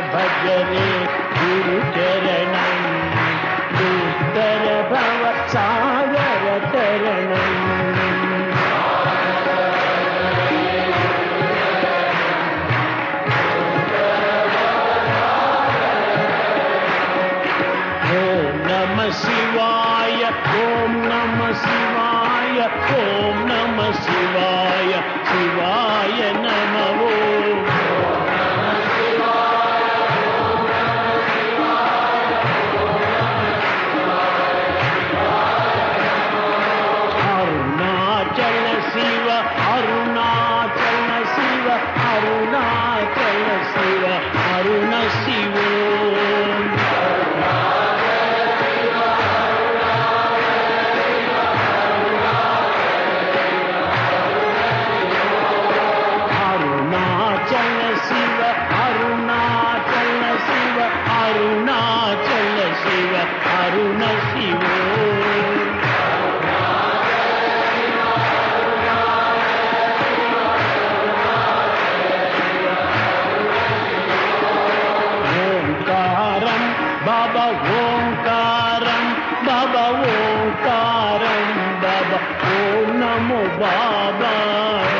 भजने गुरु ॐ नम शिवाय ॐ नम शिवाय ॐ नम शिवाय शिवाय you up. ओङ्कारं बब ओङ्कारं बब बो नमो बाबा।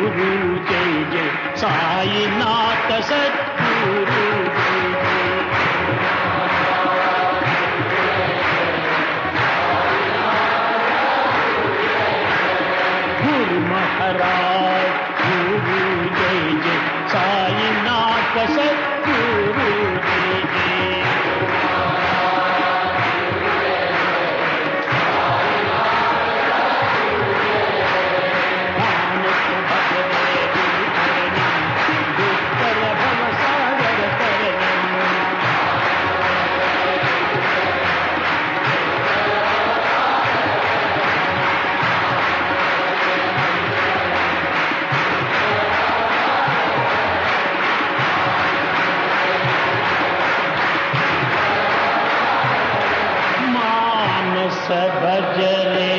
गुरु जय जय साईनाथ सद्गुरु गुरु महाराज गुरु जय जय साई नाथ सत सबजरे